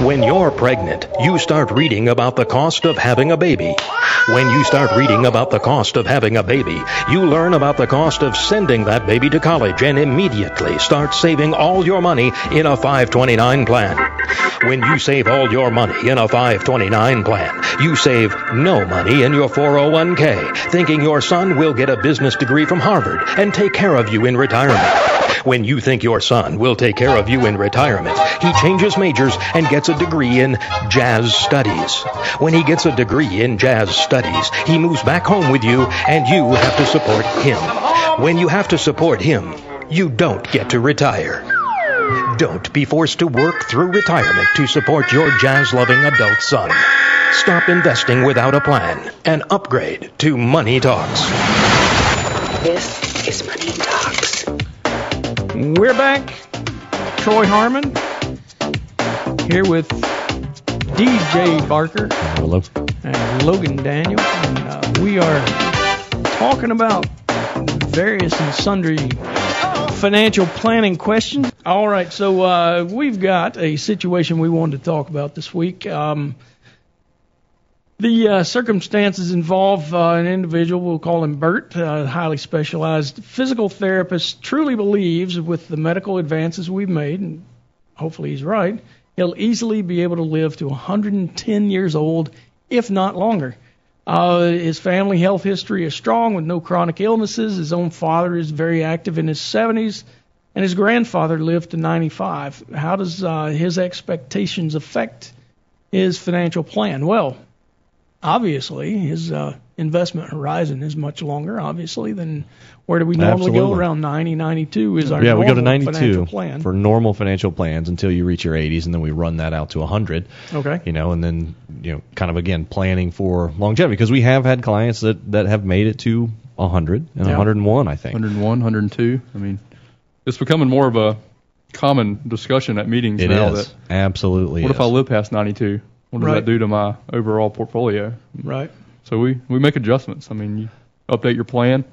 When you're pregnant, you start reading about the cost of having a baby. When you start reading about the cost of having a baby, you learn about the cost of sending that baby to college and immediately start saving all your money in a 529 plan. When you save all your money in a 529 plan, you save no money in your 401k, thinking your son will get a business degree from Harvard and take care of you in retirement. When you think your son will take care of you in retirement, he changes majors and gets a degree in jazz studies. When he gets a degree in jazz studies, he moves back home with you and you have to support him. When you have to support him, you don't get to retire. Don't be forced to work through retirement to support your jazz loving adult son. Stop investing without a plan and upgrade to Money Talks. This is Money Talks. We're back. Troy Harmon here with DJ Barker Hello. and Logan Daniel. And uh, we are talking about various and sundry financial planning questions. All right, so uh, we've got a situation we wanted to talk about this week. Um, the uh, circumstances involve uh, an individual, we'll call him Bert, a highly specialized physical therapist, truly believes with the medical advances we've made, and hopefully he's right, he'll easily be able to live to 110 years old, if not longer. Uh, his family health history is strong with no chronic illnesses. His own father is very active in his 70s, and his grandfather lived to 95. How does uh, his expectations affect his financial plan? Well, obviously his uh, investment horizon is much longer, obviously, than where do we normally go? Around 90, 92 is our yeah, we go to normal financial 92 plan. for normal financial plans until you reach your 80s, and then we run that out to 100. okay. You know, and then you know, kind of again planning for longevity because we have had clients that that have made it to 100 and Yeah. 101, I think. 101, 102. I mean, it's becoming more of a common discussion at meetings It now. is That absolutely. what is. if I live past 92? What does Right. that do to my overall portfolio? Right. So we we make adjustments. I mean, you update your plan.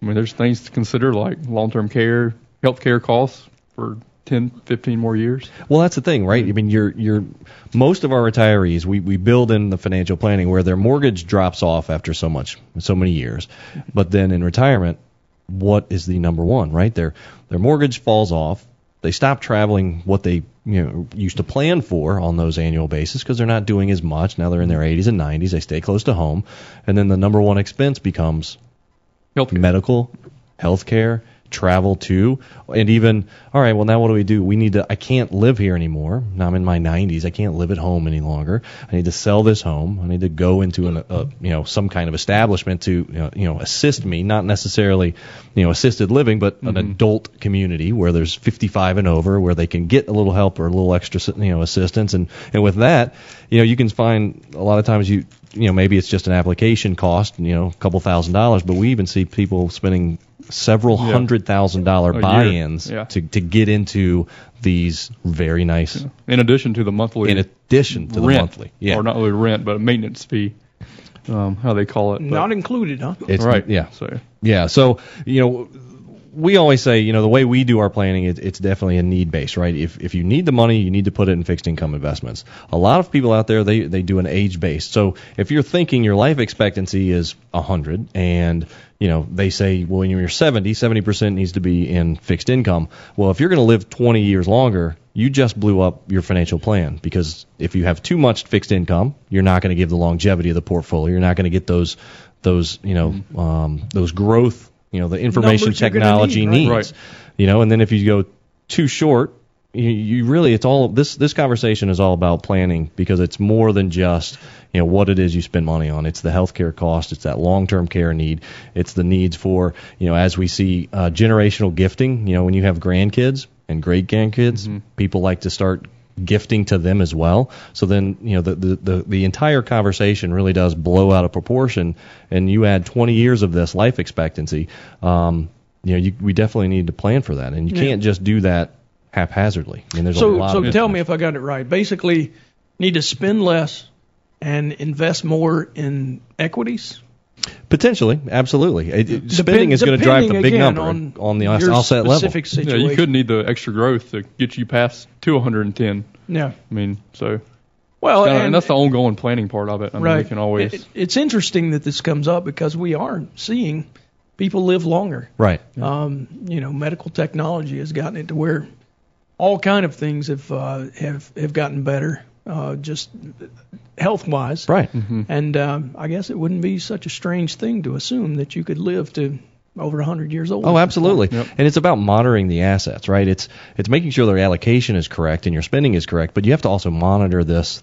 I mean, there's things to consider like long-term care, health care costs for 10, 15 more years. Well, that's the thing, right? I mean, you're you're most of our retirees, we we build in the financial planning where their mortgage drops off after so much so many years, but then in retirement, what is the number one, right? Their their mortgage falls off. They stop traveling what they you know used to plan for on those annual basis because they're not doing as much now. They're in their 80s and 90s. They stay close to home, and then the number one expense becomes medical Health care. Travel to, and even all right. Well, now what do we do? We need to. I can't live here anymore. Now I'm in my 90s. I can't live at home any longer. I need to sell this home. I need to go into an, a you know some kind of establishment to you know, you know assist me, not necessarily you know assisted living, but an mm-hmm. adult community where there's 55 and over, where they can get a little help or a little extra you know assistance, and and with that, you know you can find a lot of times you you know maybe it's just an application cost, you know, a couple thousand dollars, but we even see people spending several Yeah. hundred thousand dollar buy-ins Yeah. to to get into these very nice. In addition to the monthly In addition to the rent, monthly, yeah, or not really rent, but a maintenance fee, um, how they call it. but- Not included, huh? it's right. yeah, So Yeah. So, you know, we always say, you know, the way we do our planning, it, it's definitely a need based, right? If if you need the money, you need to put it in fixed income investments. A lot of people out there, they they do an age based. So if you're thinking your life expectancy is 100 and you know, they say, well, when you're 70, 70% needs to be in fixed income. Well, if you're going to live 20 years longer, you just blew up your financial plan because if you have too much fixed income, you're not going to give the longevity of the portfolio. You're not going to get those those you know um, those growth you know the information Numbers technology need, right? needs. Right. You know, and then if you go too short, you, you really it's all this this conversation is all about planning because it's more than just you know what it is you spend money on. It's the healthcare cost. It's that long-term care need. It's the needs for you know as we see uh, generational gifting. You know when you have grandkids and great grandkids, people like to start gifting to them as well. So then, you know, the, the, the, the entire conversation really does blow out of proportion. And you add 20 years of this life expectancy, um, you know, you, we definitely need to plan for that. And you Yeah. can't just do that haphazardly. I mean, there's a So, lot so of tell me if I got it right. Basically, need to spend less and invest more in equities. potentially, absolutely. It, it- spending is going to drive the big number on, on the your offset level. specific yeah, you could need the extra growth to get you past to 110. Yeah. I mean, so Well, kinda- and, and, that's the ongoing planning part of it. I mean, right. we can always. It- it's interesting that this comes up because we are seeing people live longer. Right. Um, you know, medical technology has gotten it to where all kind of things have uh, have have gotten better, uh, just health wise. Right. And um, I guess it wouldn't be such a strange thing to assume that you could live to over 100 years old. Oh, absolutely. Yep. And it's about monitoring the assets, right? It's it's making sure their allocation is correct and your spending is correct, but you have to also monitor this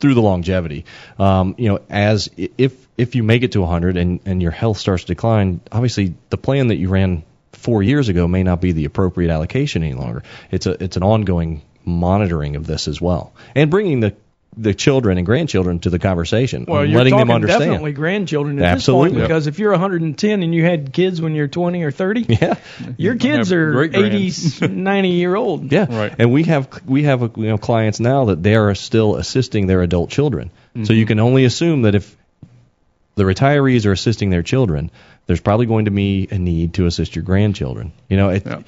through the longevity. Um, you know, as if if you make it to 100 and and your health starts to decline, obviously the plan that you ran four years ago may not be the appropriate allocation any longer. It's a it's an ongoing monitoring of this as well, and bringing the the children and grandchildren to the conversation, Well, you're letting talking them understand. definitely grandchildren at Absolutely. this point because if you're 110 and you had kids when you're 20 or 30, Yeah. your kids are great-grands. 80, 90 year old. Yeah, Right. and we have we have you know clients now that they are still assisting their adult children. So mm-hmm. you can only assume that if the retirees are assisting their children, there's probably going to be a need to assist your grandchildren. You know, it, Yeah.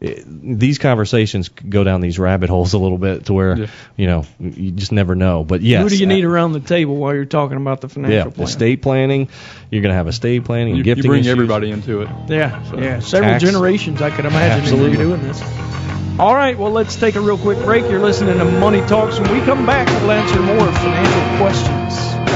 It, these conversations go down these rabbit holes a little bit to where Yeah. you know you just never know. But yes, Who do you need around the table while you're talking about the financial Yeah, plan? estate planning. You're going to have estate planning and you, you gifting bring issues. everybody into it. Yeah, So, yeah. Several tax- generations, I could imagine, Absolutely. you're doing this. All right, well, let's take a real quick break. You're listening to Money Talks. When we come back, we'll answer more financial questions.